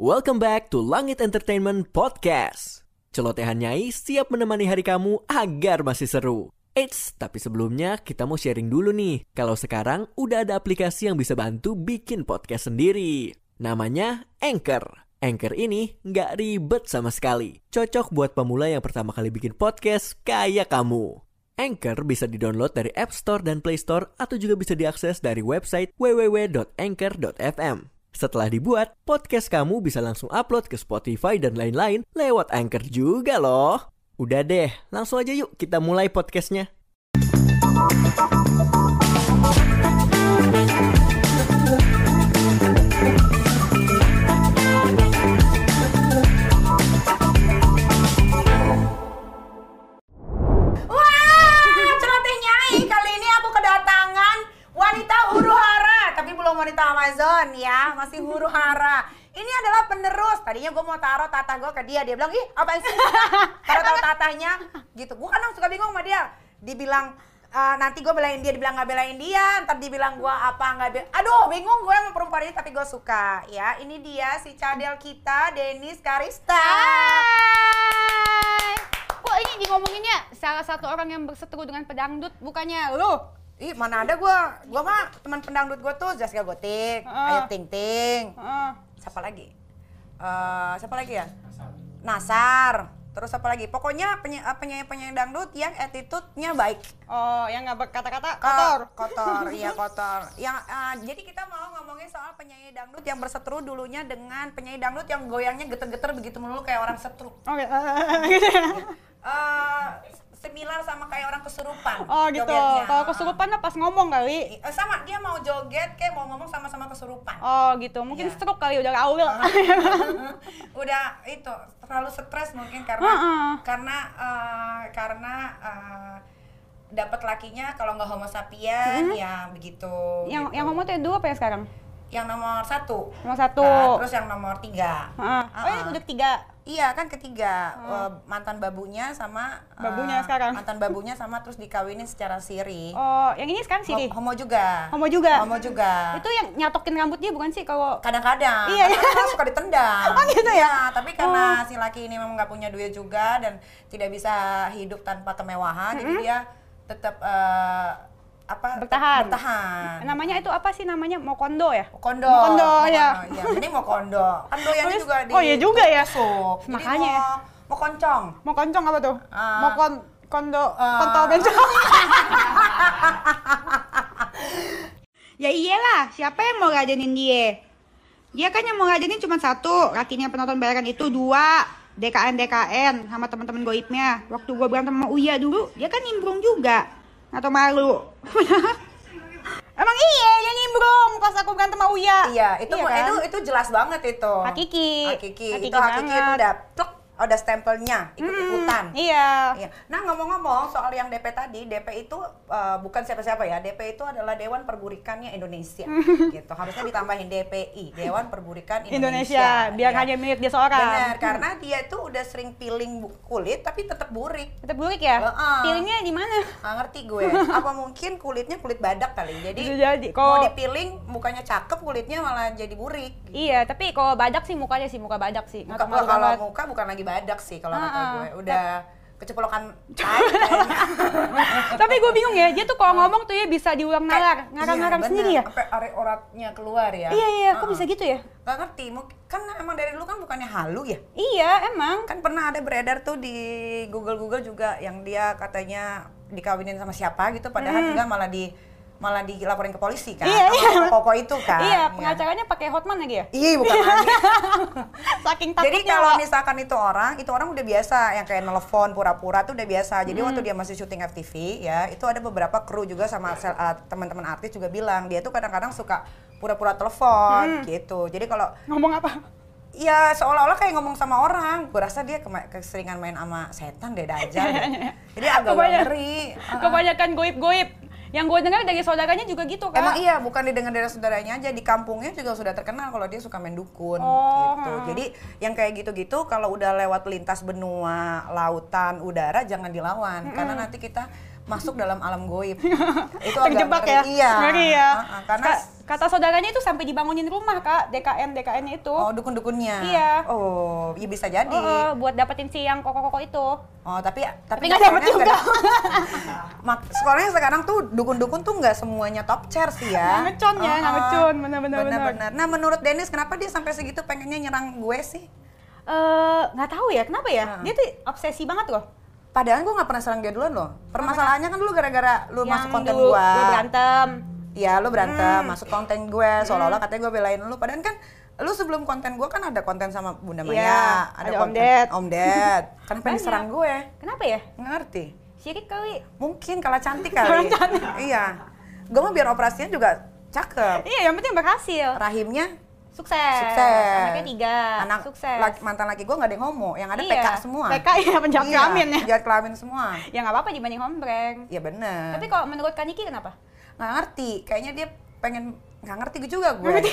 Welcome back to Langit Entertainment Podcast. Celotehan Nyai siap menemani hari kamu agar masih seru. Eits, tapi sebelumnya kita mau sharing dulu nih. Kalau sekarang udah ada aplikasi yang bisa bantu bikin podcast sendiri. Namanya Anchor. Anchor ini nggak ribet sama sekali. Cocok buat pemula yang pertama kali bikin podcast kayak kamu. Anchor bisa didownload dari App Store dan Play Store atau juga bisa diakses dari website www.anchor.fm. Setelah dibuat, podcast kamu bisa langsung upload ke Spotify dan lain-lain lewat Anchor juga loh. Udah deh, langsung aja yuk kita mulai podcastnya. Wah, celoteh nyai. Kali ini aku kedatangan wanita huru hara, tapi belum wanita Amazon ya, masih huru hara. Ini adalah penerus. Tadinya gue mau taruh tatah gue ke dia, dia bilang ih apa sih? taruh taruh tatahnya, gitu. Gue kadang suka bingung sama dia. Dibilang "Eh, nanti gue belain dia, dibilang nggak belain dia, ntar dibilang gue apa nggak bela. Aduh, bingung gue sama perempuan ini, tapi gue suka ya. Ini dia si cadel kita, Denis Karista. Hai. Kok ini di ngomonginnya salah satu orang yang berseteru dengan pedangdut bukannya lu? Ih, mana ada gua. Gua mah teman pendangdut gua tuh Zaskia Gotik, Ah. Ayu Ting Ting. Heeh. Siapa lagi? Eh, siapa lagi ya? Nasar. Terus apa lagi? Pokoknya penyanyi penyanyi penyanyi dangdut yang attitude-nya baik. Oh, yang nggak berkata-kata kotor kotor iya kotor yang eh, jadi kita mau ngomongin soal penyanyi dangdut yang berseteru dulunya dengan penyanyi dangdut yang goyangnya geter-geter begitu melulu kayak orang setruk Oke. gitu ya. Similar sama kayak orang kesurupan Oh gitu. Kalau kesurupan mah pas ngomong kali. Eh, sama dia mau joget kayak mau ngomong sama-sama kesurupan Oh gitu. Mungkin Iya. stroke kali udah gaul. udah itu terlalu stres mungkin karena Heeh. karena eh, karena eh, dapat lakinya kalau nggak homo sapien ya begitu yang gitu. yang ngomong tuh dua apa ya sekarang? yang nomor satu Nomor satu. Nah, terus yang nomor tiga Heeh. Oh, ini Ah. udah tiga. Iya kan ketiga eh, mantan babunya sama eh, Babunya sekarang. mantan babunya sama terus dikawinin secara siri Oh, yang ini sekarang. Ho- homo juga Homo juga. homo juga Itu yang nyatokin rambut dia bukan sih kalau kadang-kadang Iya, iya. kadang-kadang suka ditendang Oh, gitu ya? Iya, tapi karena si laki ini memang nggak punya duit juga dan tidak bisa hidup tanpa kemewahan jadi dia tetap eh, apa Bertahan. bertahan namanya itu apa sih namanya? Mokondo ya? Kondo. Mokondo, ya. Iya, ini mau kondo. Kan doyannya juga di oh, iya juga ya. tusuk. Jadi Makanya. mau, mau koncong. Mau koncong apa tuh? Ah. Mau kon kondo Ah. kontol bencong. ya iyalah, siapa yang mau ngajanin dia? Dia kan yang mau ngajanin cuma satu, lakinya penonton bayaran itu dua, DKN DKN sama teman-teman goibnya. Waktu gua berantem sama Uya dulu, dia kan nimbrung juga. Atau malu. Emang iya, dia nimbrung pas aku berantem sama Uya. Iya, itu Iya kan? itu itu jelas banget itu. Hakiki. Hakiki. Hakiki itu hakiki itu banget. udah plek, ada stempelnya, ikut-ikutan. Iya. Iya. Nah ngomong-ngomong soal yang DP tadi, DP itu uh, bukan siapa-siapa ya. DP itu adalah Dewan Perburikannya Indonesia. gitu. Harusnya ditambahin DPI, Dewan Perburikan Indonesia. Indonesia, biar Iya. hanya milik dia seorang. Benar, karena dia itu udah sering peeling kulit tapi tetap burik. Tetap burik ya? Heeh. Pilihnya di mana? Nggak ngerti gue. Apa mungkin kulitnya kulit badak kali. Jadi jadi. mau Kalau dipiling mukanya cakep, kulitnya malah jadi burik. iya, tapi kalau badak sih mukanya sih muka badak sih. Muka, kalau muka bukan lagi badak sih kalau kata gue. Udah keceplokan tai kayaknya. tapi gue bingung ya, dia tuh kalau ngomong tuh ya bisa diulang nalar, ngarang-ngarang Iya, sendiri ya? Sampai are oratnya keluar ya. Iya iya, kok bisa gitu ya? Gak ngerti, mungkin kan emang dari dulu kan bukannya halu ya. Iya, emang. Kan pernah ada beredar tuh di Google-Google juga yang dia katanya dikawinin sama siapa gitu padahal juga malah di malah dilaporin ke polisi kan. Hmm. Iya, iya. Koko itu kan. Iya, pengacaranya pakai hotman lagi ya? Iya, bukan lagi. Saking Jadi takutnya. kalau Wak. misalkan itu orang, itu orang udah biasa yang kayak nelfon pura-pura tuh udah biasa. Jadi Hmm. waktu dia masih syuting FTV ya, itu ada beberapa kru juga sama uh, teman-teman artis juga bilang dia tuh kadang-kadang suka pura-pura Hmm. telepon gitu. Jadi kalau ngomong apa? ya seolah-olah kayak ngomong sama orang, gue rasa dia keseringan main sama setan deh aja. Jadi agak Kebanyak- ngeri. Kebanyakan goib-goib. Yang gue dengar dari saudaranya juga gitu kan? Emang iya, bukan didengar dari saudaranya aja, di kampungnya juga sudah terkenal kalau dia suka main dukun Oh, gitu. hmm. Jadi yang kayak gitu-gitu kalau udah lewat lintas benua, lautan, udara jangan dilawan karena nanti kita masuk dalam alam goib. itu Terjebak ya? Iya. Ngeri ya. Heeh, karena Ka- kata saudaranya itu sampai dibangunin rumah kak, DKN DKN itu. oh dukun-dukunnya. Iya. Oh, iya bisa jadi. Heeh, buat dapetin si yang koko-koko itu. Oh, tapi tapi, Tapi nggak dapet juga. Mak, sekolahnya sekarang tuh dukun-dukun tuh nggak semuanya top chair sih ya. Ngecon ya, nggak Heeh. ngecon, bener-bener, bener. Bener-bener. Nah, menurut Dennis kenapa dia sampai segitu pengennya nyerang gue sih? Eh, nggak tahu ya kenapa ya? Heeh. Dia tuh obsesi banget loh. Padahal gue nggak pernah serang dia duluan loh. Permasalahannya kan dulu gara-gara lu yang masuk konten gua. lu berantem. Iya, lu Hmm. berantem, masuk konten gue, seolah-olah katanya gue belain lu. Padahal kan lu sebelum konten gue kan ada konten sama Bunda Maya, Iya, ada Om konten Ded. Om Ded. kan pengen serang gue. Kenapa ya? Ngerti. Sirik kali. Mungkin kalah cantik kali. iya. Gue mah biar operasinya juga cakep. Iya, yang penting berhasil. Rahimnya Sukses. sukses. Anaknya tiga. Anak sukses. laki- mantan laki gue nggak ada yang homo, yang ada Iya. PK semua. PK ya, penjahat Iya, kelamin ya. penjahat kelamin semua. Ya nggak apa-apa dibanding hombreng. Iya bener. Tapi kalau menurut Kak Niki kenapa? nggak ngerti kayaknya dia pengen nggak ngerti juga gue ngerti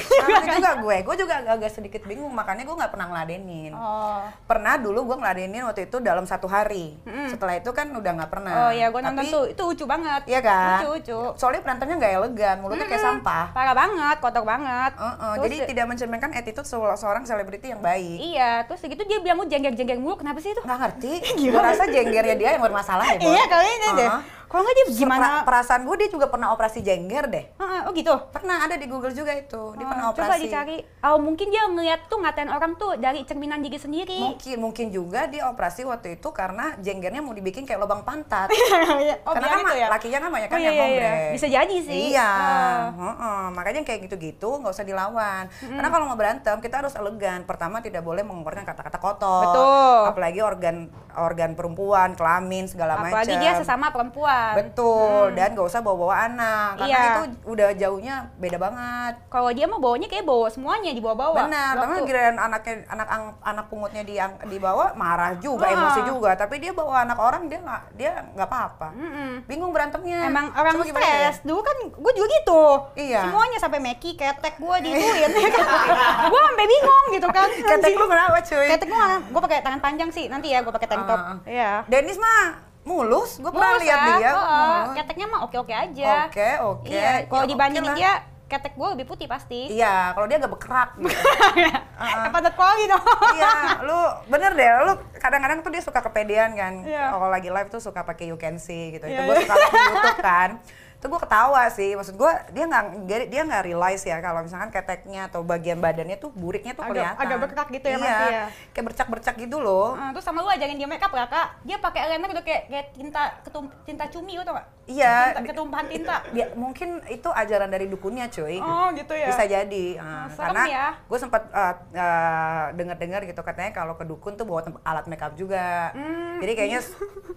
juga gue gue juga agak sedikit bingung makanya gue nggak pernah ngeladenin Oh. pernah dulu gue ngeladenin waktu itu dalam satu hari setelah itu kan udah nggak pernah Oh iya, gue nonton tuh. Itu lucu banget. iya kan Lucu, lucu. soalnya berantemnya nggak elegan mulutnya kayak sampah Parah banget, kotor banget. Heeh, Terus jadi tidak mencerminkan attitude se- seorang selebriti yang baik Iya, terus segitu dia bilang gue jengger-jengger mulu. Kenapa sih itu? nggak ngerti gue rasa jenggernya dia yang bermasalah ya. Iya, kali ini deh. Kalau nggak dia gimana? Pera- perasaan gue dia juga pernah operasi jengger deh Heeh, oh gitu. pernah ada di Google juga itu dia Oh, pernah Coba operasi dicari. Oh, mungkin dia ngeliat tuh ngatain orang tuh dari cerminan gigi sendiri. Mungkin mungkin juga dia operasi waktu itu karena jenggernya mau dibikin kayak lubang pantat. oh, karena biar kan ya? lakinya kan banyak kan Oh, iya, yang iya, iya. ngombreng. Bisa jadi sih. Iya. Oh. heeh. Makanya kayak gitu-gitu nggak usah dilawan. Karena kalau mau berantem kita harus elegan. Pertama tidak boleh mengeluarkan kata-kata kotor. Betul. Apalagi organ organ perempuan, kelamin segala macam. Apalagi dia sesama perempuan. Betul. Dan nggak usah bawa-bawa anak. Karena Iya. itu udah jauhnya beda banget. Kalau dia mah bawanya kayak bawa semuanya dibawa-bawa. Benar, tapi giliran anaknya anak ang- anak pungutnya di dibawa marah juga, Ah. emosi juga. Tapi dia bawa anak orang dia nggak dia nggak apa-apa. Mm-mm. Bingung berantemnya. Emang orang Coba ya? stres. Dulu kan gue juga gitu. Iya. Semuanya sampai Meki, ketek gue diituin. gue sampai bingung gitu kan. Ketek lu kenapa cuy? Ketek gue gue pakai tangan panjang sih. Nanti ya gue pakai tank top. Iya. Dennis mah mulus, gue pernah Mulus lihat ya, dia. oh, mulus. keteknya mah oke-oke aja. Oke, oke. Iya, kalau Ya, dibandingin oke lah. dia, ketek gue lebih putih pasti. Iya, kalau dia agak bekerak gitu. Eh, padat kali dong. iya, lu bener deh, lu kadang-kadang tuh dia suka kepedean kan. Iya. Kalau lagi live tuh suka pakai you can see gitu. Iya, itu gue iya. suka lihat di YouTube kan. Itu gue ketawa sih. Maksud gue dia nggak dia, nggak realize ya kalau misalkan keteknya atau bagian badannya tuh buriknya tuh Agak- kelihatan. agak berkerak gitu ya, iya, Mas, ya? Kayak bercak-bercak gitu loh. Eh, terus sama lu ajarin dia makeup lah kak. Dia pakai eyeliner udah kayak kayak tinta ketum, tinta cumi gitu gak? Iya. Ketumpahan tinta. Dia, mungkin itu ajaran dari dukunnya cuy. Oh gitu ya. bisa jadi uh, serem karena ya. gue sempat uh, uh, dengar-dengar gitu katanya kalau ke dukun tuh bawa alat makeup juga Hmm. jadi kayaknya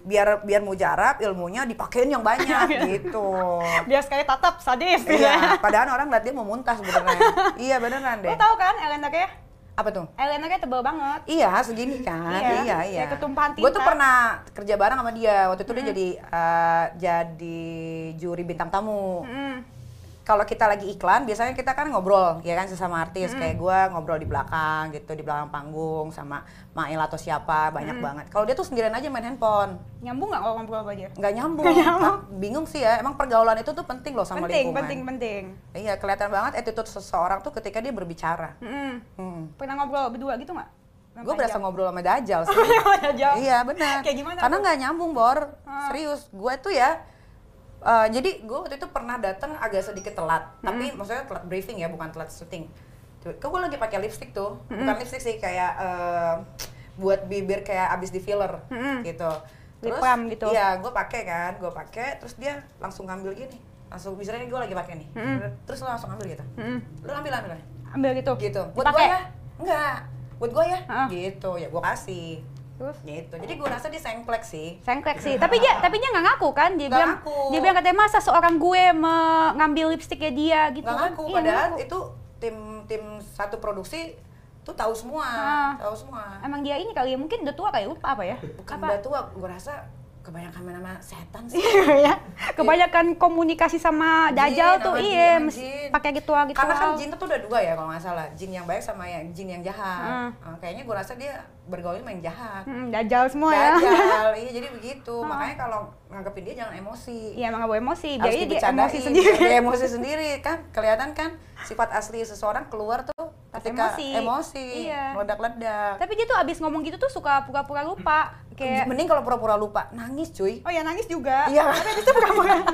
biar biar mujarab ilmunya dipakein yang banyak gitu Biar sekali tatap sadis gitu iya ya. padahal orang ngeliat dia mau muntah sebenarnya iya beneran deh Lo tau kan eyelinernya? Apa tuh Eyelinernya tebal banget. Iya segini kan, Iya, iya iya. kayak ketumpahan Gue tuh tinta. pernah kerja bareng sama dia. Waktu itu dia jadi uh, jadi juri bintang tamu. Mm. Kalau kita lagi iklan biasanya kita kan ngobrol ya kan sesama artis. Kayak gua ngobrol di belakang gitu di belakang panggung sama Mail atau siapa banyak banget. Kalau dia tuh sendirian aja main handphone. Nyambung nggak kalau ngobrol sama dia? nggak nyambung, Ah, bingung sih ya emang pergaulan itu tuh penting loh sama penting, lingkungan. penting, penting. iya kelihatan banget attitude seseorang tuh ketika dia berbicara. Mm-mm. hmm. Pernah ngobrol berdua gitu nggak? gue berasa ngobrol sama Dajjal sih. Iya benar. Kayak gimana karena nggak nyambung bor. Ah. serius gue tuh ya eh, jadi gue waktu itu pernah datang agak sedikit telat. Tapi maksudnya telat briefing ya bukan telat syuting. Kok gue lagi pakai lipstick tuh? Bukan lipstick sih kayak eh, buat bibir kayak abis di filler Mm-mm. gitu. Lip balm gitu. iya gue pakai kan gue pakai terus dia langsung ngambil gini. Langsung misalnya gue lagi pakai nih. Terus lo langsung ambil gitu? Mm-mm. lo ambil ambil Ambil. Gitu. gitu. Buat gue ya? Enggak. Buat gue ya? Heeh. gitu. Ya gue kasih Terus? gitu jadi gue rasa dia sengklek sih Sengklek sih, tapi dia tapi dia nggak ngaku kan? Dia Nggak bilang ngaku. dia bilang katanya masa seorang gue mengambil lipstiknya dia gitu nggak kan? ngaku Iya, padahal ngaku. itu tim tim satu produksi tuh tahu semua Ah. tahu semua emang dia ini kali ya mungkin udah tua kali lupa apa ya? bukan apa? udah tua gue rasa kebanyakan main sama setan sih. ya. Kebanyakan komunikasi sama Dajjal Jin, tuh iya pakai ritual gitu. Karena kan jin tuh udah dua ya kalau nggak salah, jin yang baik sama yang jin yang jahat. Hmm. Kayaknya gue rasa dia bergaul main jahat. Hmm, Dajjal semua ya. Dajjal, iya jadi begitu. Makanya kalau nganggepin dia jangan emosi. Iya, emang gak boleh emosi. Harus Jadi dia emosi sendiri. Dia emosi sendiri kan, kelihatan kan sifat asli seseorang keluar tuh ketika emosi. emosi, Iya. meledak-ledak. Tapi dia tuh abis ngomong gitu tuh suka pura-pura lupa. Kayak Mending kalau pura-pura lupa, nangis cuy. Oh ya nangis juga. Iya. Tapi abis itu pura-pura.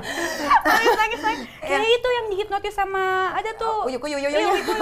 nangis nangis nangis. Kayak itu yang dihipnotis sama ada tuh. Uyuk, uyuk, uyuk, Iya, uyuk. itu,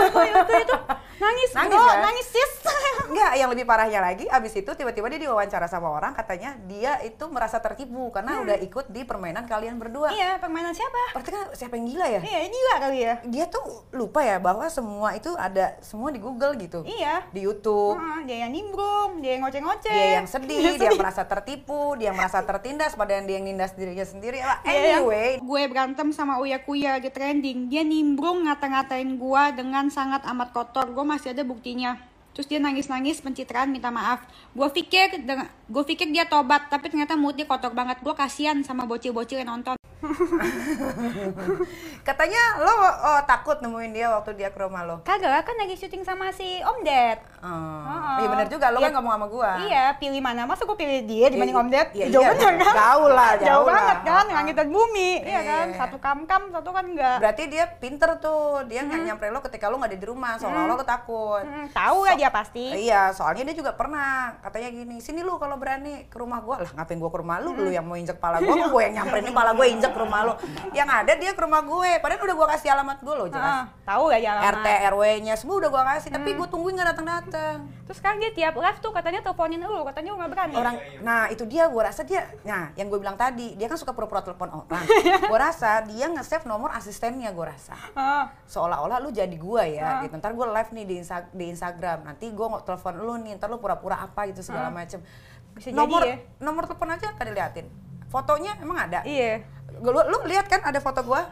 itu. Nangis, Nangis, bro, kan? nangis sis. Enggak, yang lebih parahnya lagi, abis itu tiba-tiba dia diwawancara sama orang, katanya dia itu merasa tertipu karena udah ikut di permainan kalian berdua. Hmm. iya, permainan siapa? Berarti kan siapa yang gila ya? Iya, ini gila kali ya. Dia tuh lupa ya bahwa semua itu ada semua di Google gitu. Iya. Di YouTube. Heeh, dia yang nimbrung, dia yang ngoceh-ngoceh. Dia yang sedih, dia merasa tertipu, dia merasa tertindas, padahal dia yang nindas dirinya sendiri. Lah, Iya, yang Anyway, gue berantem sama Uya Kuya lagi trending. Dia nimbrung ngata-ngatain gua dengan sangat amat kotor. Gue masih ada buktinya. Terus dia nangis-nangis pencitraan minta maaf. Gue pikir gue pikir dia tobat, tapi ternyata mulutnya kotor banget. Gue kasihan sama bocil-bocil yang nonton. katanya lo oh, takut nemuin dia waktu dia ke rumah lo. Kagak kan lagi syuting sama si Om Ded. Oh, iya bener juga, lo Iya. kan ngomong sama gua. Iya, pilih mana? Masa gue pilih dia dibanding Iya, Om Ded? iya, jauh iya, bener kan? jauh lah, jauh banget lah. kan, langit dan bumi. Iya Iya, kan? iya. Satu kam-kam, satu kan enggak. Berarti dia pinter tuh, dia nggak nyamperin lo ketika lo nggak ada di rumah, seolah-olah lo takut. Hmm, tahu lah dia pasti. Iya, soalnya dia juga pernah katanya gini, sini lu kalau berani ke rumah gua lah ngapain gua ke rumah lu, lu yang mau injek pala gua, gua yang nyamperin ini pala gua injek ke rumah lu. Yang ada dia ke rumah gue, padahal udah gua kasih alamat gua lo jelas. tahu lah dia alamat. RT RW-nya semua udah gua kasih, tapi gua tungguin nggak datang-datang. Terus sekarang dia tiap live tuh katanya teleponin lu, katanya lu nggak berani. Orang, nah itu dia gua rasa dia, nah yang gue bilang tadi, dia kan suka pura-pura telepon orang. gua rasa dia nge-save nomor asistennya gua rasa. Ah, seolah-olah lu jadi gua ya gitu ntar gua live nih di, Insta- di Instagram nanti gua nggak telepon lu nih ntar lu pura-pura apa gitu segala macem Bisa nomor jadi ya. nomor telepon aja kan diliatin fotonya emang ada iya. Lu, lu lihat kan ada foto gua?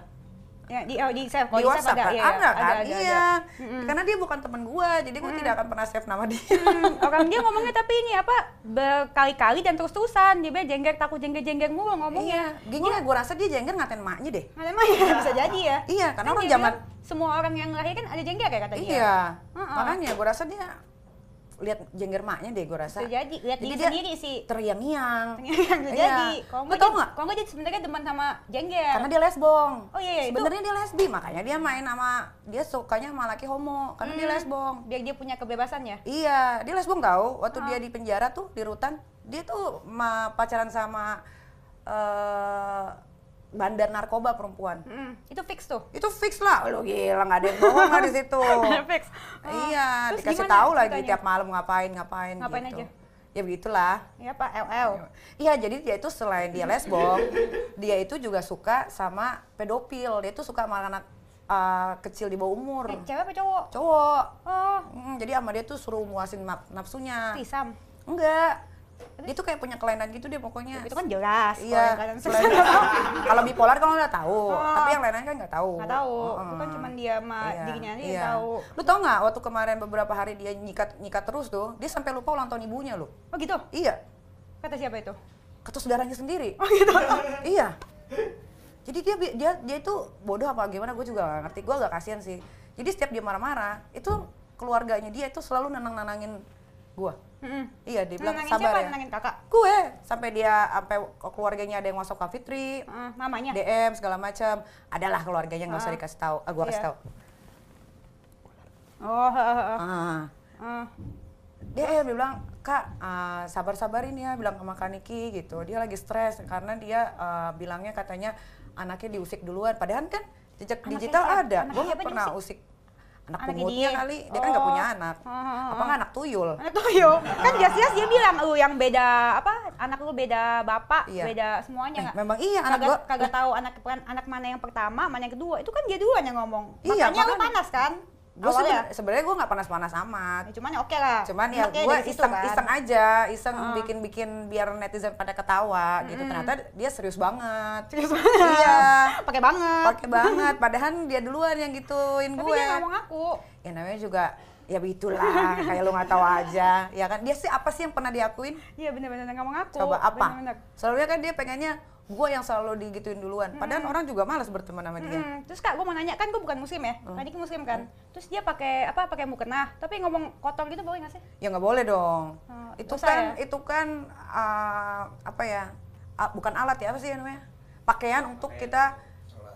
Ya, di oh, di save, di WhatsApp kan? Iya, ada, kan? ada, iya. Ada. karena dia bukan temen gua jadi gua tidak akan pernah save nama dia. Hmm, orang dia ngomongnya tapi ini apa berkali-kali dan terus-terusan. Dia bilang jengger takut jengger-jengger mulu iya. Ngomongnya. gini lah gua rasa dia jengger ngatain maknya deh. Ada mah ya bisa jadi ya. iya karena Kan orang zaman semua orang yang lahir kan ada jengger ya kata dia. iya. Heeh. makanya gua rasa dia lihat jengger maknya deh gua rasa Bisa jadi lihat dia sendiri sih. teriang-iang yang bisa Iya. jadi. Kalau Lu nggak tau dia-? Kalau dia sebenarnya demen sama jengger. karena dia lesbong. Oh iya, iya, Sebenarnya dia lesbi, makanya dia main sama dia sukanya sama laki homo karena dia Hmm. lesbong. biar dia punya kebebasan ya. Iya, dia lesbong tahu. Waktu Ah. dia di penjara tuh di rutan, dia tuh ma- pacaran sama eh, bandar narkoba perempuan. Mm, itu fix tuh. Itu fix lah, lu gila nggak ada yang bohong lah di situ. fix. iya, Terus dikasih tahu lagi ceritanya? tiap malam ngapain ngapain. Ngapain gitu. aja? Ya begitulah. Ya Pak LL. Iya, jadi dia itu selain dia lesbong, dia itu juga suka sama pedofil. Dia itu suka sama anak uh, kecil di bawah umur. Eh, cewek apa cowok? Cowok. Oh, Mm, jadi sama dia tuh suruh muasin naf- nafsunya. Trisam. Enggak. Dia tuh kayak punya kelainan gitu dia pokoknya. Itu kan jelas. Iya. Kalau Kalau bipolar kan udah tahu, Oh. tapi yang lain-lain kan nggak tahu. nggak tahu. Itu kan cuma dia sama Iya, dirinya aja yang iya. tahu. Lu tau nggak waktu kemarin beberapa hari dia nyikat nyikat terus tuh, dia sampai lupa ulang tahun ibunya lu. Oh gitu. Iya. Kata siapa itu? kata saudaranya sendiri. Oh gitu. iya. Jadi dia dia dia itu bodoh apa gimana gue juga gak ngerti. Gue agak kasihan sih. Jadi setiap dia marah-marah, itu keluarganya dia itu selalu nenang-nenangin gue. Mm-mm. Iya, dia bilang sabar siapa? ya. Nenangin kakak. Gue sampai dia sampai ke keluarganya ada yang masuk Kak Fitri, Eh, mamanya. DM segala macam. Adalah keluarganya nggak usah Ah. dikasih tahu. Ah, gue kasih Iya. tahu. Oh, heeh, heeh. Ah. Eh, dia dia bilang kak ah, sabar-sabarin ya bilang sama Kak Niki gitu dia lagi stres karena dia ah, bilangnya katanya anaknya diusik duluan padahal kan jejak Anaknya digital ada gue pernah diusik? usik anak Anaknya pungutnya dia? kali dia kan nggak Oh. punya anak Ah, ah, ah. apa nggak anak tuyul Anak tuyul. Kan jelas-jelas dia bilang lu yang beda apa? Anak lu beda bapak, Iya. beda semuanya Eh, memang iya anak kagak, gua kagak tahu anak anak mana yang pertama, mana yang kedua. Itu kan dia duluan yang ngomong. Iya, Makanya lu makanya. panas kan? Gue Awalnya. sebenarnya gue nggak panas-panas amat Ya, cuman ya oke lah. cuman ya gue iseng kan. iseng aja iseng Ah. bikin bikin biar netizen pada ketawa gitu ternyata dia serius banget Serius banget. iya Pakai banget. pakai banget padahal dia duluan yang gituin Tapi gue dia ngomong aku. ya namanya juga Ya begitulah, kayak lu nggak tahu aja. Ya kan, dia sih apa sih yang pernah diakuin? Iya bener-bener nggak mau ngaku. Coba apa? Bener-bener. Selalunya kan dia pengennya gue yang selalu digituin duluan. Padahal orang juga malas berteman sama dia. Hmm, terus kak, gue mau nanya kan gue bukan muslim ya, tadi kan muslim kan. Terus dia pakai apa? Pakai mukena, tapi ngomong kotor gitu boleh nggak sih? Ya nggak boleh dong. Oh, itu kan ya? itu kan uh, apa ya? Ah, bukan alat ya apa sih namanya? Pakaian untuk kita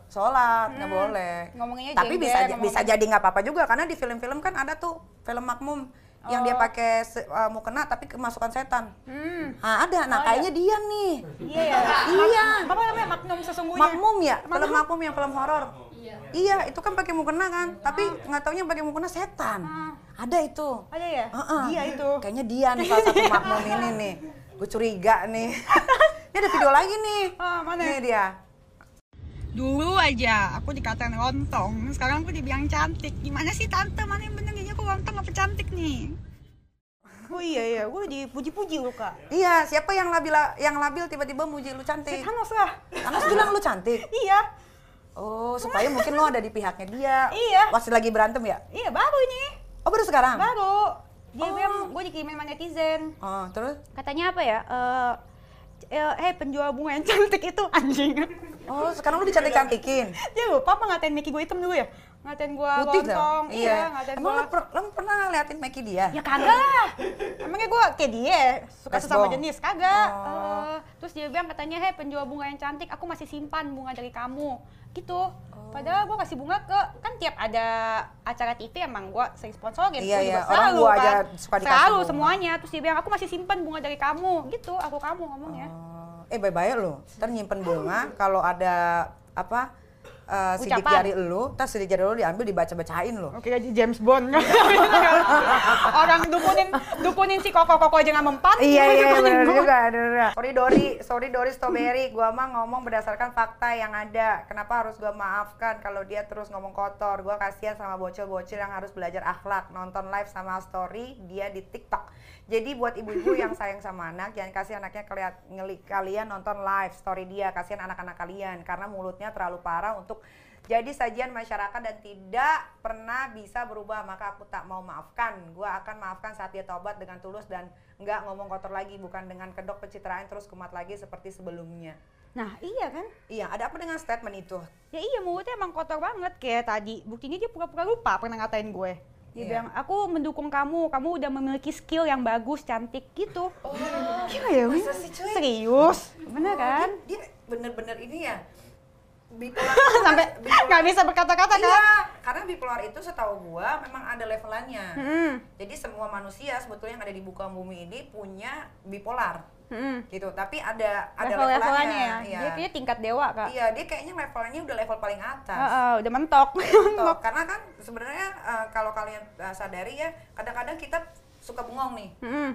sholat nggak boleh. Ngomonginnya Tapi jengger, bisa ngomong- bisa jadi nggak apa-apa juga karena di film-film kan ada tuh film makmum yang dia Oh. pakai uh, mukena tapi kemasukan setan. Hmm, Nah, ada. Nah, Oh, kayaknya dia nih. iya ya. Iya. Mak- apa namanya? Maknum sesungguhnya. Makmum ya, film makmum yang film horor. Iya. itu kan pakai mukena kan, tapi nggak taunya pakai mukena setan. Ah. Ada itu. Ada ya? Heeh. Dia itu. Kayaknya dia nih salah satu makmum ini nih. Gue curiga nih. ini ada video lagi nih. Ah, mana? Ini dia. Dulu aja aku dikatain lontong, sekarang aku dibilang cantik. Gimana sih tante? Mana yang bener ini aku lontong apa cantik nih? Oh iya iya, gue dipuji-puji lu kak. Iya, siapa yang labil yang labil tiba-tiba muji lu cantik? Thanos lah. Thanos bilang lu cantik. Iya, Oh, supaya mungkin lu ada di pihaknya dia. Iya. Masih lagi berantem ya? iya baru ini, Oh, baru sekarang? baru. Dia Oh. bilang gue dikirimin sama netizen. Oh, terus? Katanya apa ya? Eh, eh, hey penjual bunga yang cantik itu anjing. Oh, sekarang lu dicantik-cantikin. Dia lupa apa ngatain Mickey gue hitam dulu ya? Ngatain gue Putih lontong. dong. Iya, ngatain Emang gue. lu, per- lu pernah ngeliatin Meki dia? Ya kagak lah. Emangnya gue kayak dia suka sesama Lesbong. jenis kagak. Oh. Eh, terus dia bilang katanya, "Hei, penjual bunga yang cantik, aku masih simpan bunga dari kamu." Gitu. Oh. Padahal gue kasih bunga ke kan tiap ada acara TV emang gue sering sponsorin. Iya, Gua iya. juga Orang selalu gua kan. aja suka dikasih Selalu bunga. semuanya. Terus dia bilang, "Aku masih simpan bunga dari kamu." Gitu, aku kamu ngomongnya. Oh, eh bye-bye lu. Ntar nyimpen bunga kalau ada apa eh, sidik Ucapan. jari lu, ntar sidik jari lu diambil dibaca-bacain lu. Oke, jadi James Bond. Orang dukunin dukunin si koko-koko aja nggak mempan. Iya iya benar juga, benar. Sorry Dori, sorry Dori Strawberry, gua mah ngomong berdasarkan fakta yang ada. Kenapa harus gua maafkan kalau dia terus ngomong kotor? Gua kasihan sama bocil-bocil yang harus belajar akhlak, nonton live sama story dia di TikTok. Jadi buat ibu-ibu yang sayang sama anak, jangan kasih anaknya keliat, ngeli, kalian nonton live story dia, kasihan anak-anak kalian karena mulutnya terlalu parah untuk jadi sajian masyarakat dan tidak pernah bisa berubah maka aku tak mau maafkan gua akan maafkan saat dia tobat dengan tulus dan nggak ngomong kotor lagi bukan dengan kedok pencitraan terus kumat lagi seperti sebelumnya Nah, iya kan? iya ada apa dengan statement itu Ya iya mulutnya emang kotor banget kayak tadi. Buktinya dia pura-pura lupa pernah ngatain gue. Dia Iya. bilang, aku mendukung kamu, kamu udah memiliki skill yang bagus, cantik gitu. Oh, Gila ya? Serius? Bener kan? dia bener-bener ini ya bipolar Sampai nggak bisa berkata-kata kan? iya karena bipolar itu setahu gua memang ada levelannya Hmm, jadi semua manusia sebetulnya yang ada di buka bumi ini punya bipolar hmm. gitu tapi ada ada Level-levelannya levelannya ya? iya. Dia kayaknya tingkat dewa, Kak. Iya, dia kayaknya levelnya udah level paling atas. Heeh, udah mentok. Gitu. Karena kan sebenarnya eh, kalau kalian eh, sadari ya, kadang-kadang kita suka bengong nih, Hmm,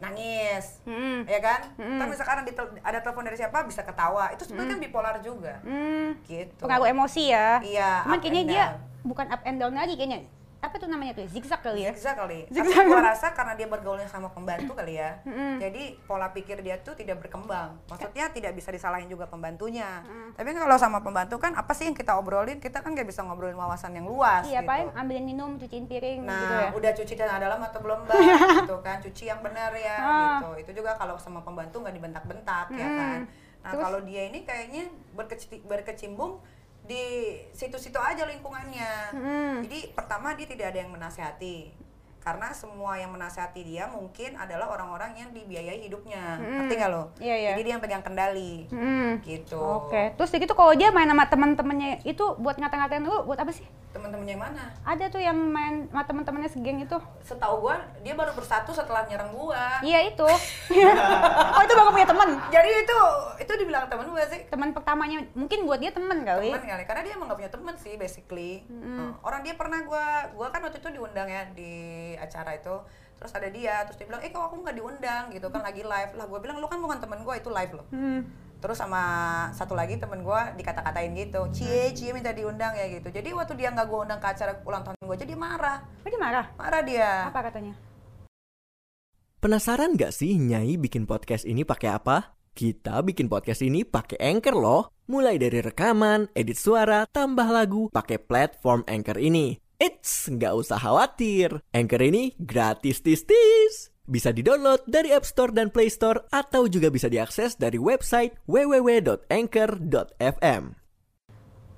nangis, hmm, ya kan? Mm-mm. Tapi sekarang tel- ada telepon dari siapa bisa ketawa. Itu sebenarnya kan bipolar juga. hmm. Gitu. Pengaruh emosi ya. Iya, Cuman kayaknya dia bukan up and down lagi kayaknya. Apa tuh namanya tuh? Zigzag kali ya? Zigzag kali. Zigzag. Tapi gua rasa karena dia bergaulnya sama pembantu kali ya. Mm-mm. Jadi pola pikir dia tuh tidak berkembang. Maksudnya tidak bisa disalahin juga pembantunya. Mm. Tapi kalau sama pembantu kan apa sih yang kita obrolin? Kita kan nggak bisa ngobrolin wawasan yang luas Iya, gitu. paling ambilin minum, cuciin piring Nah, gitu ya. udah cuci tanah dalam atau belum mbak? gitu kan, cuci yang benar ya, Ah. gitu. Itu juga kalau sama pembantu nggak dibentak-bentak ya Hmm. kan. Nah, Terus? kalau dia ini kayaknya berkeci- berkecimbung di situ-situ aja lingkungannya. Hmm. Jadi pertama dia tidak ada yang menasehati. Karena semua yang menasehati dia mungkin adalah orang-orang yang dibiayai hidupnya. Hmm. Ngerti nggak lo? Iya, iya. Jadi dia yang pegang kendali. Hmm. Gitu. Oke, terus gitu kalau dia main sama teman-temannya itu buat ngata-ngatain lu buat apa sih? Teman-temannya yang mana? Ada tuh yang main sama teman-temannya segeng itu. Setahu gua dia baru bersatu setelah nyerang gua. Iya itu. oh itu baru punya teman. Jadi itu itu dibilang temen gue sih Teman pertamanya mungkin buat dia teman kali. temen kali karena dia emang gak punya temen sih basically Uh, orang dia pernah gua gua kan waktu itu diundang ya di acara itu terus ada dia terus dia bilang eh kok aku nggak diundang gitu kan lagi live lah gue bilang lu kan bukan temen gue itu live loh Hmm. terus sama satu lagi temen gue dikata-katain gitu cie cie minta diundang ya gitu jadi waktu dia nggak gue undang ke acara ulang tahun gue jadi marah Oh dia marah? marah dia Apa katanya? Penasaran gak sih Nyai bikin podcast ini pakai apa? Kita bikin podcast ini pakai Anchor loh. Mulai dari rekaman, edit suara, tambah lagu, pakai platform Anchor ini. Eits, nggak usah khawatir. Anchor ini gratis tis-tis. Bisa di-download dari App Store dan Play Store atau juga bisa diakses dari website www.anchor.fm.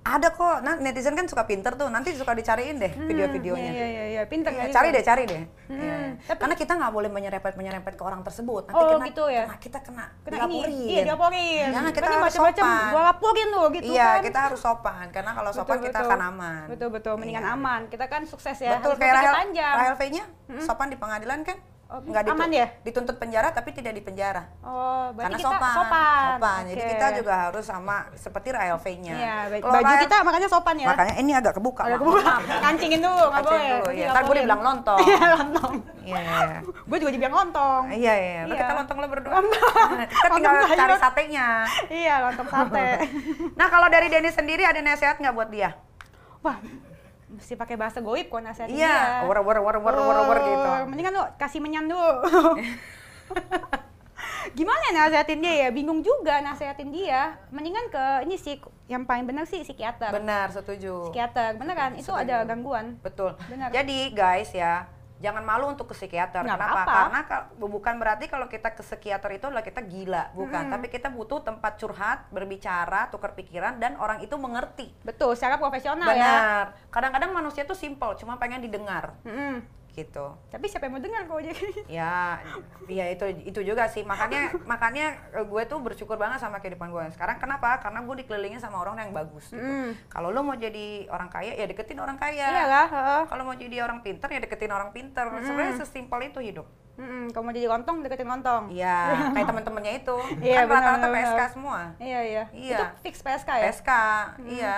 Ada kok, nah, netizen kan suka pinter tuh, nanti suka dicariin deh video-videonya. Iya iya iya, pinter kali cari deh, cari deh. Hmm, Iya. tapi- Karena kita nggak boleh menyerempet-menyerempet ke orang tersebut. Nanti Oh, kena, gitu ya? kena- kita kena, Kena ini, dilaporin. iya dilaporin. Jangan kita Berarti harus macam-macam sopan. gua laporin loh gitu iya, kan. kita harus sopan. Karena kalau sopan Betul, kita betul. akan aman. Betul betul, mendingan Iya. aman. Kita kan sukses ya. Betul, harus kayak berpikir Rahel, panjang. Rahel V-nya sopan di pengadilan kan? Oh, Nggak aman ya? Dituntut penjara tapi tidak di penjara. Oh, Karena berarti kita sopan. sopan. Sopan. Jadi Oke. kita juga harus sama seperti Rahel V-nya. Iya, Kalau baju kita makanya sopan ya. Makanya ini agak kebuka. Agak kebuka. Kancingin dulu, nggak Kancing boleh. dulu, iya. Ntar gue dibilang lontong. Iya, lontong. Iya, iya. Gue juga dibilang lontong. Iya, iya. Iya. kita lontong lo berdua. kita tinggal cari satenya. Iya, lontong sate. Nah, kalau dari Denny sendiri ada nasihat nggak buat dia? Wah, mesti pakai bahasa goib kok nasihatin Iya, dia. war war war war war war gitu. Oh, Mendingan lu kasih menyan dulu. Gimana nasihatin dia ya? Bingung juga nasihatin dia. Mendingan ke ini sih yang paling benar sih psikiater. Benar, setuju. Psikiater, bener kan? Itu ada gangguan. Betul. Benar. Jadi guys ya, jangan malu untuk ke psikiater. Nggak Kenapa? apa-apa. Karena bukan berarti kalau kita ke psikiater itu adalah kita gila, bukan. Tapi kita butuh tempat curhat, berbicara, tukar pikiran dan orang itu mengerti. Betul, secara profesional ya. Benar. Kadang-kadang manusia tuh simple, cuma pengen didengar Mm-mm. Gitu. Tapi siapa yang mau dengar kalau dia Ya, ya itu itu juga sih. Makanya makanya gue tuh bersyukur banget sama kehidupan gue sekarang. Kenapa? Karena gue dikelilingin sama orang yang bagus. Gitu. Mm. Kalau lo mau jadi orang kaya, ya deketin orang kaya. Iya lah. Kalau mau jadi orang pinter, ya deketin orang pinter. Sebenarnya sesimpel itu hidup. Mm-mm, kalau mau jadi lontong deketin lontong. Iya, kayak teman-temannya itu. Iya, kan rata-rata PSK semua. Iya, iya. Iya. Itu fix PSK ya? PSK, iya.